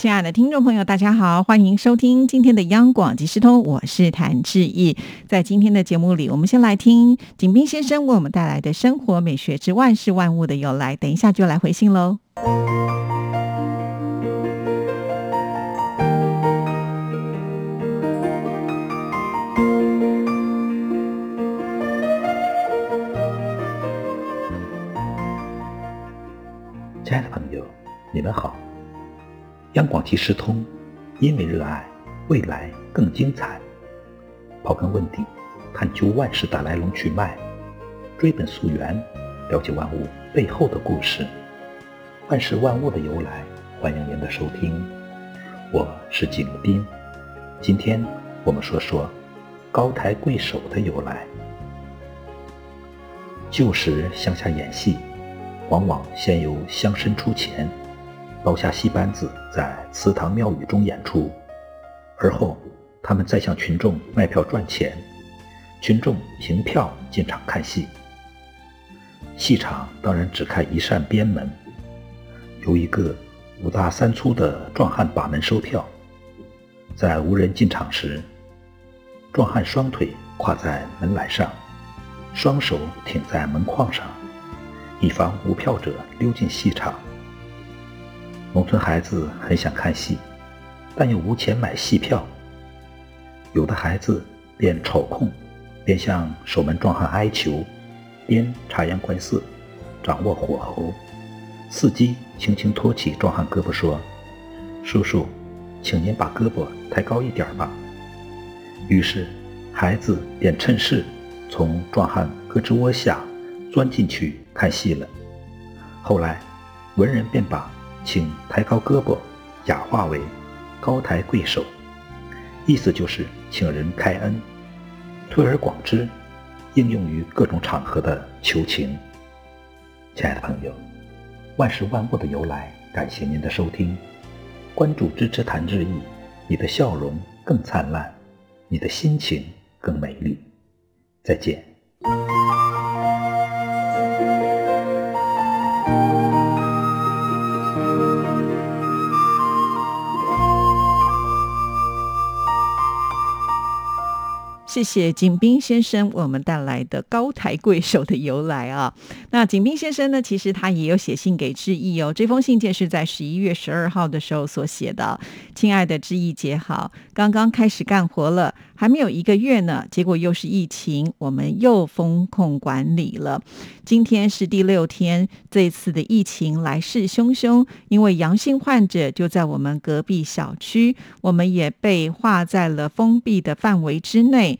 亲爱的听众朋友，大家好，欢迎收听今天的央广即时通，我是谭志毅。在今天的节目里，我们先来听景斌先生为我们带来的生活美学之万事万物的由来。等一下就来回信喽。央广即时通，因为热爱未来更精彩。刨根问底，探究万事的来龙去脉，追本溯源，了解万物背后的故事。万事万物的由来，欢迎您的收听。我是景斌，今天我们说说高抬贵手的由来。旧时乡下演戏，往往先由乡绅出钱。包下戏班子在祠堂庙宇中演出，而后他们再向群众卖票赚钱，群众凭票进场看戏。戏场当然只开一扇边门，由一个五大三粗的壮汉把门收票。在无人进场时，壮汉双腿跨在门栏上，双手挺在门框上，以防无票者溜进戏场。农村孩子很想看戏，但又无钱买戏票。有的孩子便抽空，边向守门壮汉哀求，边察言观色，掌握火候，伺机轻轻托起壮汉胳膊说：“叔叔，请您把胳膊抬高一点吧。”于是，孩子便趁势从壮汉胳肢窝下钻进去看戏了。后来，文人便把。请抬高胳膊，雅化为高抬贵手，意思就是请人开恩。推而广之，应用于各种场合的求情。亲爱的朋友，万事万物的由来，感谢您的收听，关注支持谭志毅，你的笑容更灿烂，你的心情更美丽。再见。谢谢景斌先生为我们带来的高抬贵手的由来啊。那景斌先生呢，其实他也有写信给志毅哦。这封信件是在十一月十二号的时候所写的。亲爱的志毅姐好，刚刚开始干活了，还没有一个月呢，结果又是疫情，我们又封控管理了。今天是第六天，这次的疫情来势汹汹，因为阳性患者就在我们隔壁小区，我们也被划在了封闭的范围之内。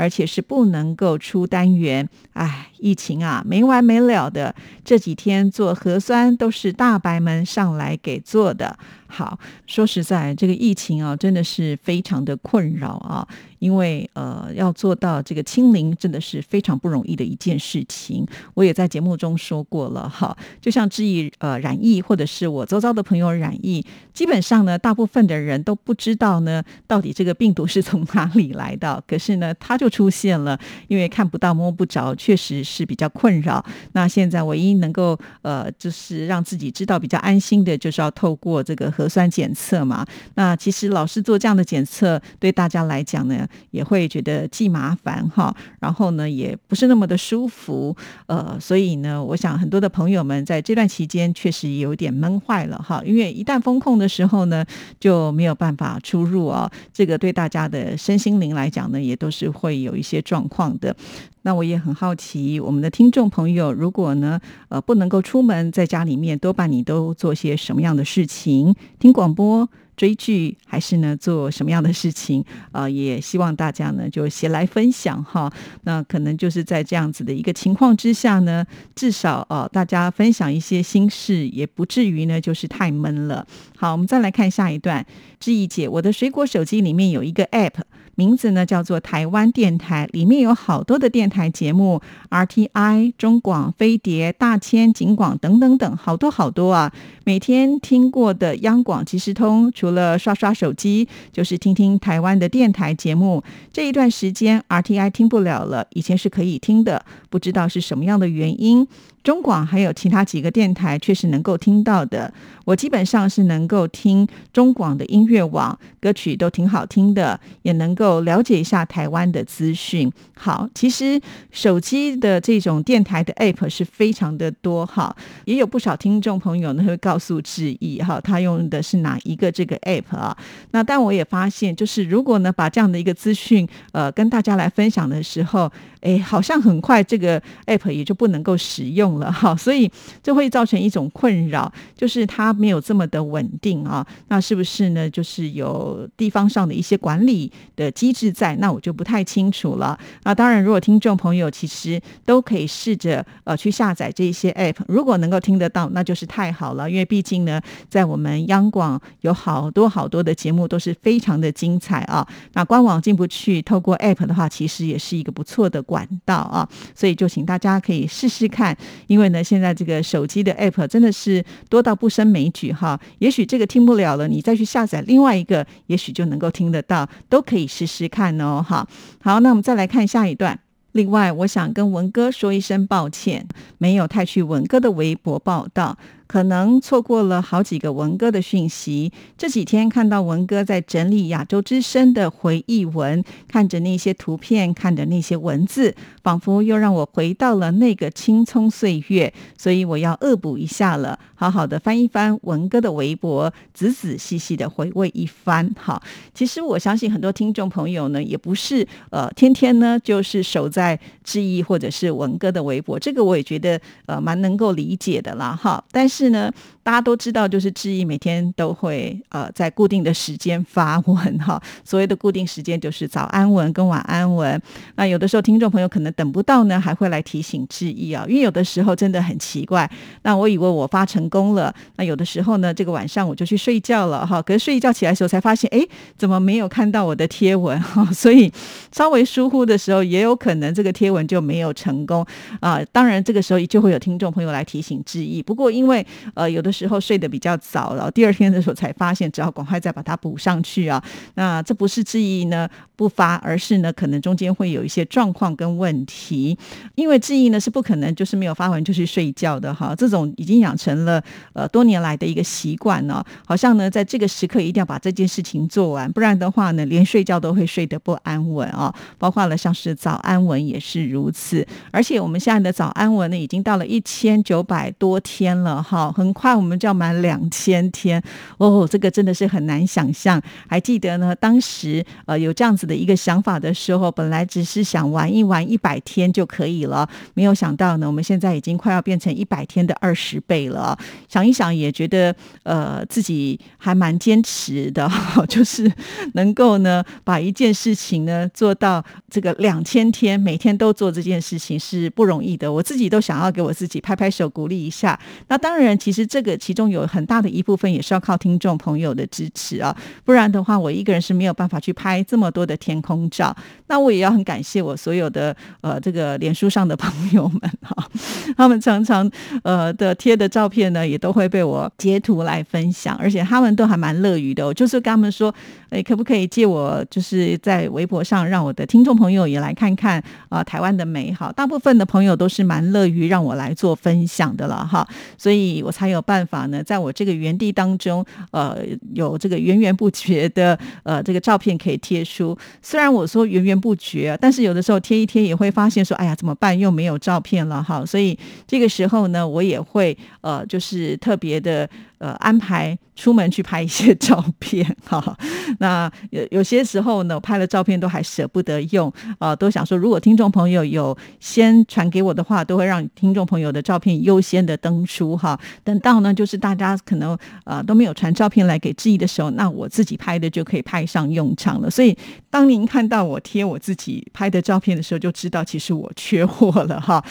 而且是不能够出单元，哎，疫情啊，没完没了的。这几天做核酸都是大白们上来给做的。好，说实在，这个疫情啊，真的是非常的困扰啊。因为呃，要做到这个清零，真的是非常不容易的一件事情。我也在节目中说过了哈，就像志毅呃染疫，或者是我周遭的朋友染疫，基本上呢，大部分的人都不知道呢，到底这个病毒是从哪里来的。可是呢，它就出现了，因为看不到摸不着，确实是比较困扰。那现在唯一能够呃，就是让自己知道比较安心的，就是要透过这个核酸检测嘛。那其实老是做这样的检测，对大家来讲呢。也会觉得既麻烦哈，然后呢也不是那么的舒服，呃，所以呢，我想很多的朋友们在这段期间确实有点闷坏了哈，因为一旦封控的时候呢，就没有办法出入啊，这个对大家的身心灵来讲呢，也都是会有一些状况的。那我也很好奇，我们的听众朋友，如果呢，呃，不能够出门，在家里面多半你都做些什么样的事情？听广播。追剧还是呢做什么样的事情啊？也希望大家呢就先来分享哈。那可能就是在这样子的一个情况之下呢，至少啊大家分享一些心事，也不至于呢就是太闷了。好，我们再来看下一段。志毅姐，我的水果手机里面有一个 App。名字呢叫做台湾电台，里面有好多的电台节目，RTI、中广、飞碟、大千、景广等等等，好多好多啊！每天听过的央广即时通，除了刷刷手机，就是听听台湾的电台节目。这一段时间 RTI 听不了了，以前是可以听的，不知道是什么样的原因。中广还有其他几个电台却是能够听到的，我基本上是能够听中广的音乐网，歌曲都挺好听的，也能够了解一下台湾的资讯。好，其实手机的这种电台的 App 是非常的多哈，也有不少听众朋友呢会告诉志毅哈，他用的是哪一个这个 App 啊？那但我也发现，就是如果呢把这样的一个资讯呃跟大家来分享的时候，哎，好像很快这个 app 也就不能够使用了哈，所以这会造成一种困扰，就是它没有这么的稳定啊。那是不是呢？就是有地方上的一些管理的机制在？那我就不太清楚了。那当然，如果听众朋友其实都可以试着呃去下载这一些 app，如果能够听得到，那就是太好了。因为毕竟呢，在我们央广有好多好多的节目都是非常的精彩啊。那官网进不去，透过 app 的话，其实也是一个不错的。管道啊，所以就请大家可以试试看，因为呢，现在这个手机的 app 真的是多到不胜枚举哈。也许这个听不了了，你再去下载另外一个，也许就能够听得到，都可以试试看哦。哈，好，那我们再来看下一段。另外，我想跟文哥说一声抱歉，没有太去文哥的微博报道。可能错过了好几个文哥的讯息。这几天看到文哥在整理亚洲之声的回忆文，看着那些图片，看着那些文字，仿佛又让我回到了那个青葱岁月。所以我要恶补一下了，好好的翻一翻文哥的微博，仔仔细细的回味一番。好，其实我相信很多听众朋友呢，也不是呃天天呢就是守在志毅或者是文哥的微博，这个我也觉得呃蛮能够理解的啦。哈，但是。是呢，大家都知道，就是志毅每天都会呃在固定的时间发文哈。所谓的固定时间就是早安文跟晚安文。那有的时候听众朋友可能等不到呢，还会来提醒志毅啊，因为有的时候真的很奇怪。那我以为我发成功了，那有的时候呢，这个晚上我就去睡觉了哈。可是睡一觉起来的时候才发现，哎，怎么没有看到我的贴文哈？所以稍微疏忽的时候，也有可能这个贴文就没有成功啊。当然这个时候就会有听众朋友来提醒志毅。不过因为呃，有的时候睡得比较早，然后第二天的时候才发现，只好赶快再把它补上去啊。那这不是质疑呢不发，而是呢可能中间会有一些状况跟问题。因为质疑呢是不可能就是没有发完就去睡觉的哈，这种已经养成了呃多年来的一个习惯呢，好像呢在这个时刻一定要把这件事情做完，不然的话呢连睡觉都会睡得不安稳啊。包括了像是早安文也是如此，而且我们现在的早安文呢已经到了一千九百多天了哈。很快我们就要满两千天哦，这个真的是很难想象。还记得呢，当时呃有这样子的一个想法的时候，本来只是想玩一玩一百天就可以了，没有想到呢，我们现在已经快要变成一百天的二十倍了。想一想也觉得呃自己还蛮坚持的，就是能够呢把一件事情呢做到这个两千天，每天都做这件事情是不容易的。我自己都想要给我自己拍拍手鼓励一下。那当然然。其实这个其中有很大的一部分也是要靠听众朋友的支持啊，不然的话我一个人是没有办法去拍这么多的天空照。那我也要很感谢我所有的呃这个脸书上的朋友们哈，他们常常呃的贴的照片呢也都会被我截图来分享，而且他们都还蛮乐于的。我就是跟他们说，哎，可不可以借我就是在微博上让我的听众朋友也来看看啊台湾的美好。大部分的朋友都是蛮乐于让我来做分享的了哈，所以。我才有办法呢，在我这个原地当中，呃，有这个源源不绝的呃这个照片可以贴出。虽然我说源源不绝，但是有的时候贴一贴也会发现说，哎呀，怎么办？又没有照片了哈。所以这个时候呢，我也会呃，就是特别的。呃，安排出门去拍一些照片哈。那有有些时候呢，拍了照片都还舍不得用啊，都想说，如果听众朋友有先传给我的话，都会让听众朋友的照片优先的登出哈。等到呢，就是大家可能呃都没有传照片来给志毅的时候，那我自己拍的就可以派上用场了。所以，当您看到我贴我自己拍的照片的时候，就知道其实我缺货了哈。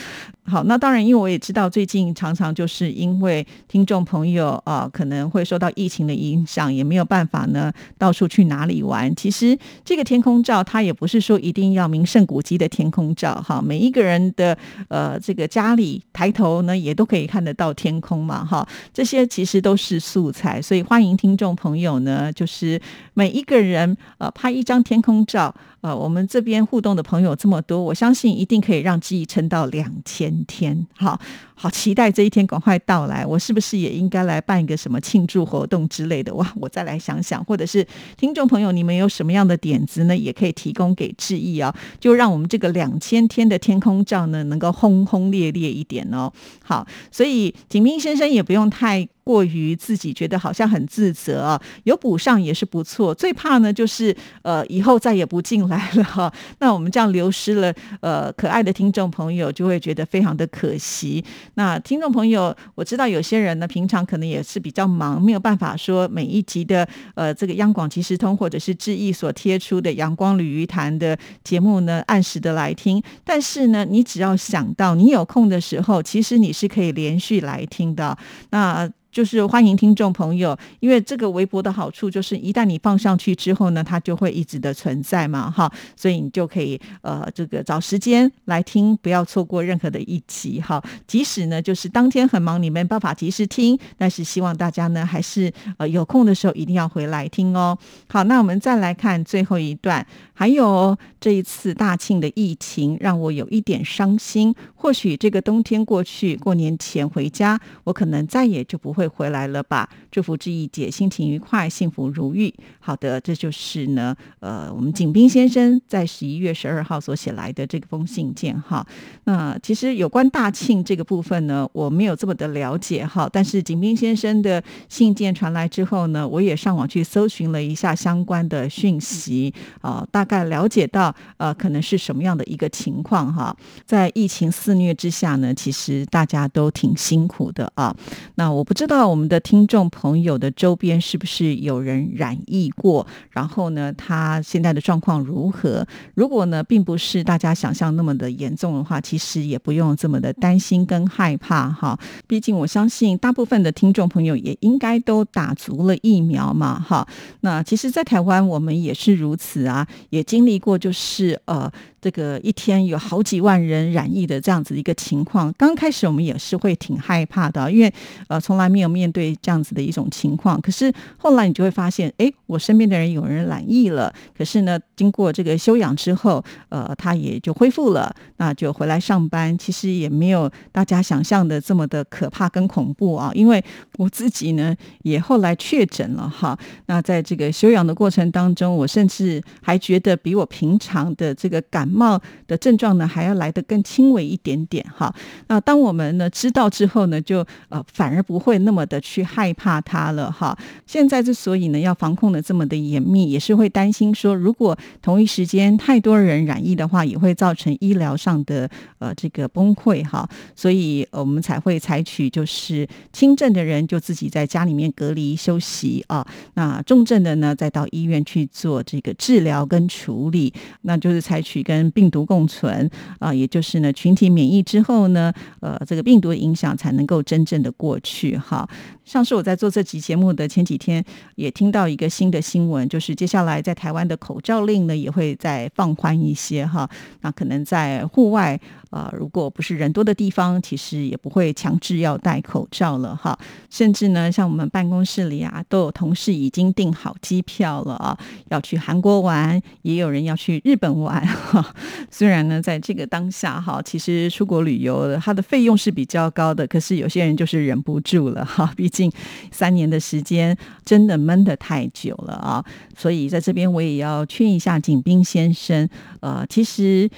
好，那当然，因为我也知道最近常常就是因为听众朋友啊，可能会受到疫情的影响，也没有办法呢到处去哪里玩。其实这个天空照，它也不是说一定要名胜古迹的天空照哈，每一个人的呃这个家里抬头呢也都可以看得到天空嘛哈，这些其实都是素材，所以欢迎听众朋友呢，就是每一个人呃拍一张天空照。呃，我们这边互动的朋友这么多，我相信一定可以让记忆撑到两千天。好好期待这一天赶快到来，我是不是也应该来办一个什么庆祝活动之类的？哇，我再来想想，或者是听众朋友，你们有什么样的点子呢？也可以提供给志毅啊，就让我们这个两千天的天空照呢，能够轰轰烈烈一点哦。好，所以景明先生也不用太。过于自己觉得好像很自责啊，有补上也是不错。最怕呢就是呃以后再也不进来了哈。那我们这样流失了呃可爱的听众朋友，就会觉得非常的可惜。那听众朋友，我知道有些人呢平常可能也是比较忙，没有办法说每一集的呃这个央广即时通或者是致意所贴出的阳光旅鱼谈的节目呢按时的来听。但是呢，你只要想到你有空的时候，其实你是可以连续来听的。那就是欢迎听众朋友，因为这个微博的好处就是，一旦你放上去之后呢，它就会一直的存在嘛，哈，所以你就可以呃，这个找时间来听，不要错过任何的一集，哈。即使呢，就是当天很忙，你没办法及时听，但是希望大家呢，还是呃有空的时候一定要回来听哦。好，那我们再来看最后一段，还有这一次大庆的疫情让我有一点伤心。或许这个冬天过去，过年前回家，我可能再也就不会会回来了吧。祝福志毅姐心情愉快，幸福如玉。好的，这就是呢，呃，我们景斌先生在十一月十二号所写来的这封信件哈。那其实有关大庆这个部分呢，我没有这么的了解哈。但是景斌先生的信件传来之后呢，我也上网去搜寻了一下相关的讯息啊，大概了解到呃，可能是什么样的一个情况哈。在疫情肆虐之下呢，其实大家都挺辛苦的啊。那我不知道我们的听众朋友的周边是不是有人染疫过，然后呢，他现在的状况如何？如果呢，并不是大家想象那么的严重的话，其实也不用这么的担心跟害怕哈。毕竟我相信大部分的听众朋友也应该都打足了疫苗嘛哈。那其实，在台湾我们也是如此啊，也经历过就是呃。这个一天有好几万人染疫的这样子一个情况，刚开始我们也是会挺害怕的，因为呃从来没有面对这样子的一种情况。可是后来你就会发现，哎，我身边的人有人染疫了，可是呢，经过这个休养之后，呃，他也就恢复了，那就回来上班。其实也没有大家想象的这么的可怕跟恐怖啊。因为我自己呢也后来确诊了哈，那在这个休养的过程当中，我甚至还觉得比我平常的这个感冒的症状呢，还要来得更轻微一点点哈。那当我们呢知道之后呢，就呃反而不会那么的去害怕它了哈。现在之所以呢要防控的这么的严密，也是会担心说，如果同一时间太多人染疫的话，也会造成医疗上的呃这个崩溃哈。所以我们才会采取就是轻症的人就自己在家里面隔离休息啊，那重症的呢再到医院去做这个治疗跟处理，那就是采取跟跟病毒共存啊，也就是呢，群体免疫之后呢，呃，这个病毒的影响才能够真正的过去哈。上次我在做这期节目的前几天，也听到一个新的新闻，就是接下来在台湾的口罩令呢，也会再放宽一些哈。那可能在户外啊，如果不是人多的地方，其实也不会强制要戴口罩了哈。甚至呢，像我们办公室里啊，都有同事已经订好机票了啊，要去韩国玩，也有人要去日本玩哈。虽然呢，在这个当下哈，其实出国旅游它的费用是比较高的，可是有些人就是忍不住了哈。毕竟三年的时间真的闷得太久了啊，所以在这边我也要劝一下景斌先生，呃，其实。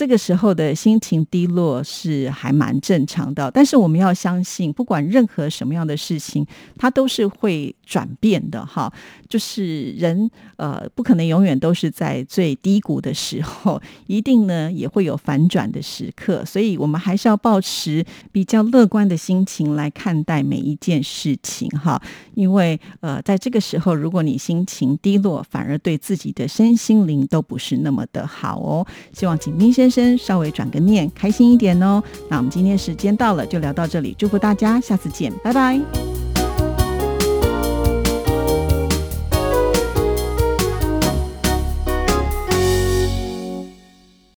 这个时候的心情低落是还蛮正常的，但是我们要相信，不管任何什么样的事情，它都是会转变的哈。就是人呃，不可能永远都是在最低谷的时候，一定呢也会有反转的时刻。所以我们还是要保持比较乐观的心情来看待每一件事情哈。因为呃，在这个时候，如果你心情低落，反而对自己的身心灵都不是那么的好哦。希望景斌先。稍微转个念，开心一点哦。那我们今天时间到了，就聊到这里，祝福大家，下次见，拜拜。